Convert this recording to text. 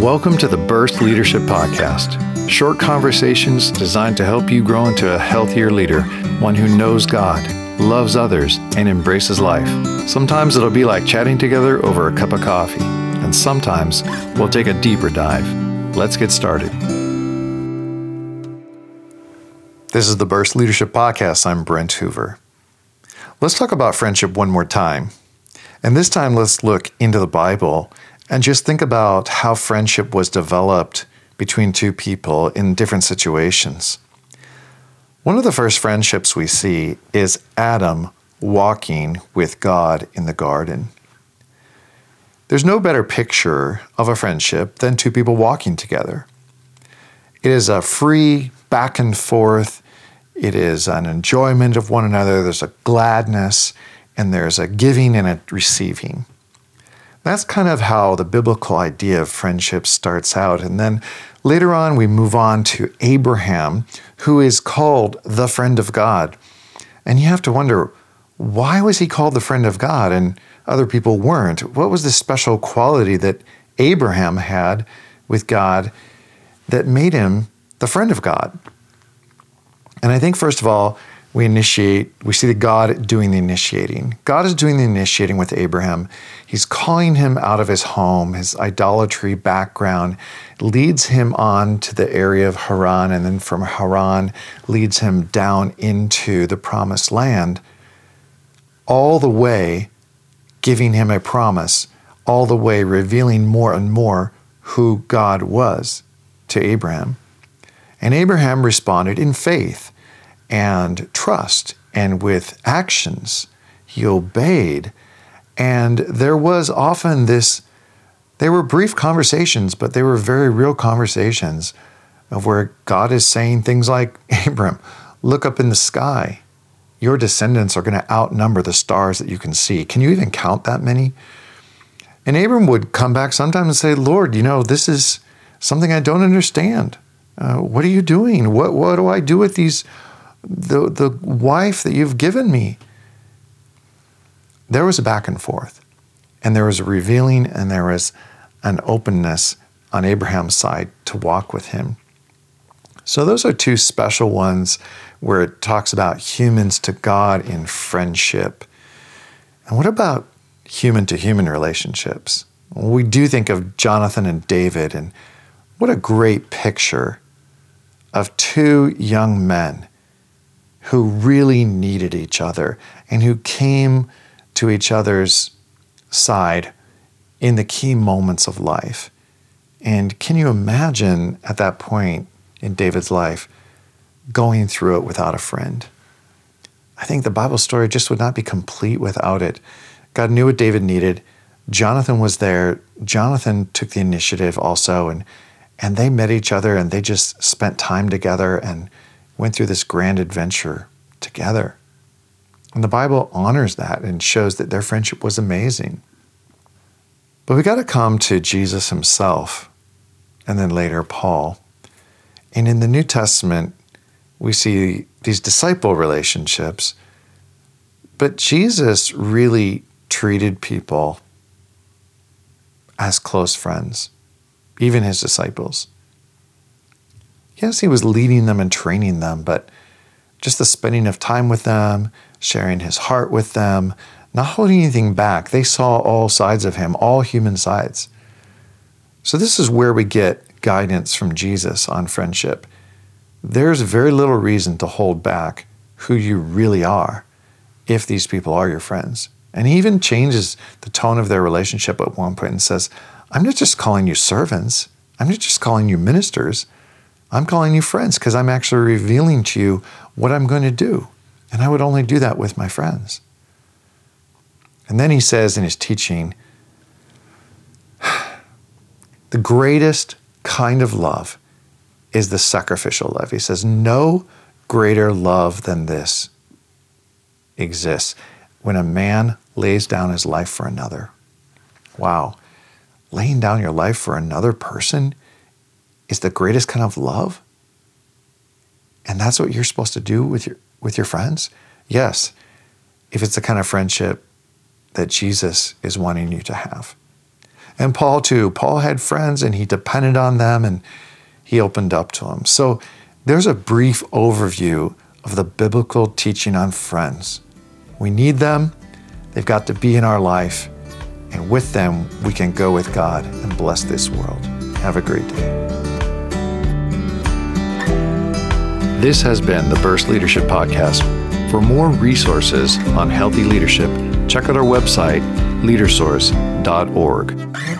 Welcome to the Burst Leadership Podcast. Short conversations designed to help you grow into a healthier leader, one who knows God, loves others, and embraces life. Sometimes it'll be like chatting together over a cup of coffee, and sometimes we'll take a deeper dive. Let's get started. This is the Burst Leadership Podcast. I'm Brent Hoover. Let's talk about friendship one more time. And this time, let's look into the Bible and just think about how friendship was developed between two people in different situations. One of the first friendships we see is Adam walking with God in the garden. There's no better picture of a friendship than two people walking together. It is a free back and forth, it is an enjoyment of one another, there's a gladness, and there's a giving and a receiving. That's kind of how the biblical idea of friendship starts out. And then later on, we move on to Abraham, who is called the friend of God. And you have to wonder, why was he called the friend of God and other people weren't? What was the special quality that Abraham had with God that made him the friend of God? And I think, first of all, we initiate, we see that God doing the initiating. God is doing the initiating with Abraham. He's calling him out of his home, his idolatry background, leads him on to the area of Haran, and then from Haran leads him down into the promised land, all the way giving him a promise, all the way revealing more and more who God was to Abraham. And Abraham responded in faith and trust and with actions. He obeyed. And there was often this, they were brief conversations, but they were very real conversations of where God is saying things like, Abram, look up in the sky. Your descendants are going to outnumber the stars that you can see. Can you even count that many? And Abram would come back sometimes and say, Lord, you know, this is something I don't understand. Uh, what are you doing? What, what do I do with these the, the wife that you've given me. There was a back and forth, and there was a revealing, and there was an openness on Abraham's side to walk with him. So, those are two special ones where it talks about humans to God in friendship. And what about human to human relationships? We do think of Jonathan and David, and what a great picture of two young men who really needed each other and who came to each other's side in the key moments of life. And can you imagine at that point in David's life going through it without a friend? I think the Bible story just would not be complete without it. God knew what David needed. Jonathan was there. Jonathan took the initiative also and and they met each other and they just spent time together and went through this grand adventure together. And the Bible honors that and shows that their friendship was amazing. But we got to come to Jesus himself and then later Paul. And in the New Testament, we see these disciple relationships. But Jesus really treated people as close friends, even his disciples. Yes, he was leading them and training them, but just the spending of time with them, sharing his heart with them, not holding anything back. They saw all sides of him, all human sides. So, this is where we get guidance from Jesus on friendship. There's very little reason to hold back who you really are if these people are your friends. And he even changes the tone of their relationship at one point and says, I'm not just calling you servants, I'm not just calling you ministers. I'm calling you friends because I'm actually revealing to you what I'm going to do. And I would only do that with my friends. And then he says in his teaching, the greatest kind of love is the sacrificial love. He says, no greater love than this exists when a man lays down his life for another. Wow. Laying down your life for another person is the greatest kind of love? And that's what you're supposed to do with your with your friends? Yes. If it's the kind of friendship that Jesus is wanting you to have. And Paul, too. Paul had friends and he depended on them and he opened up to them. So there's a brief overview of the biblical teaching on friends. We need them, they've got to be in our life, and with them, we can go with God and bless this world. Have a great day. This has been the Burst Leadership Podcast. For more resources on healthy leadership, check out our website, leadersource.org.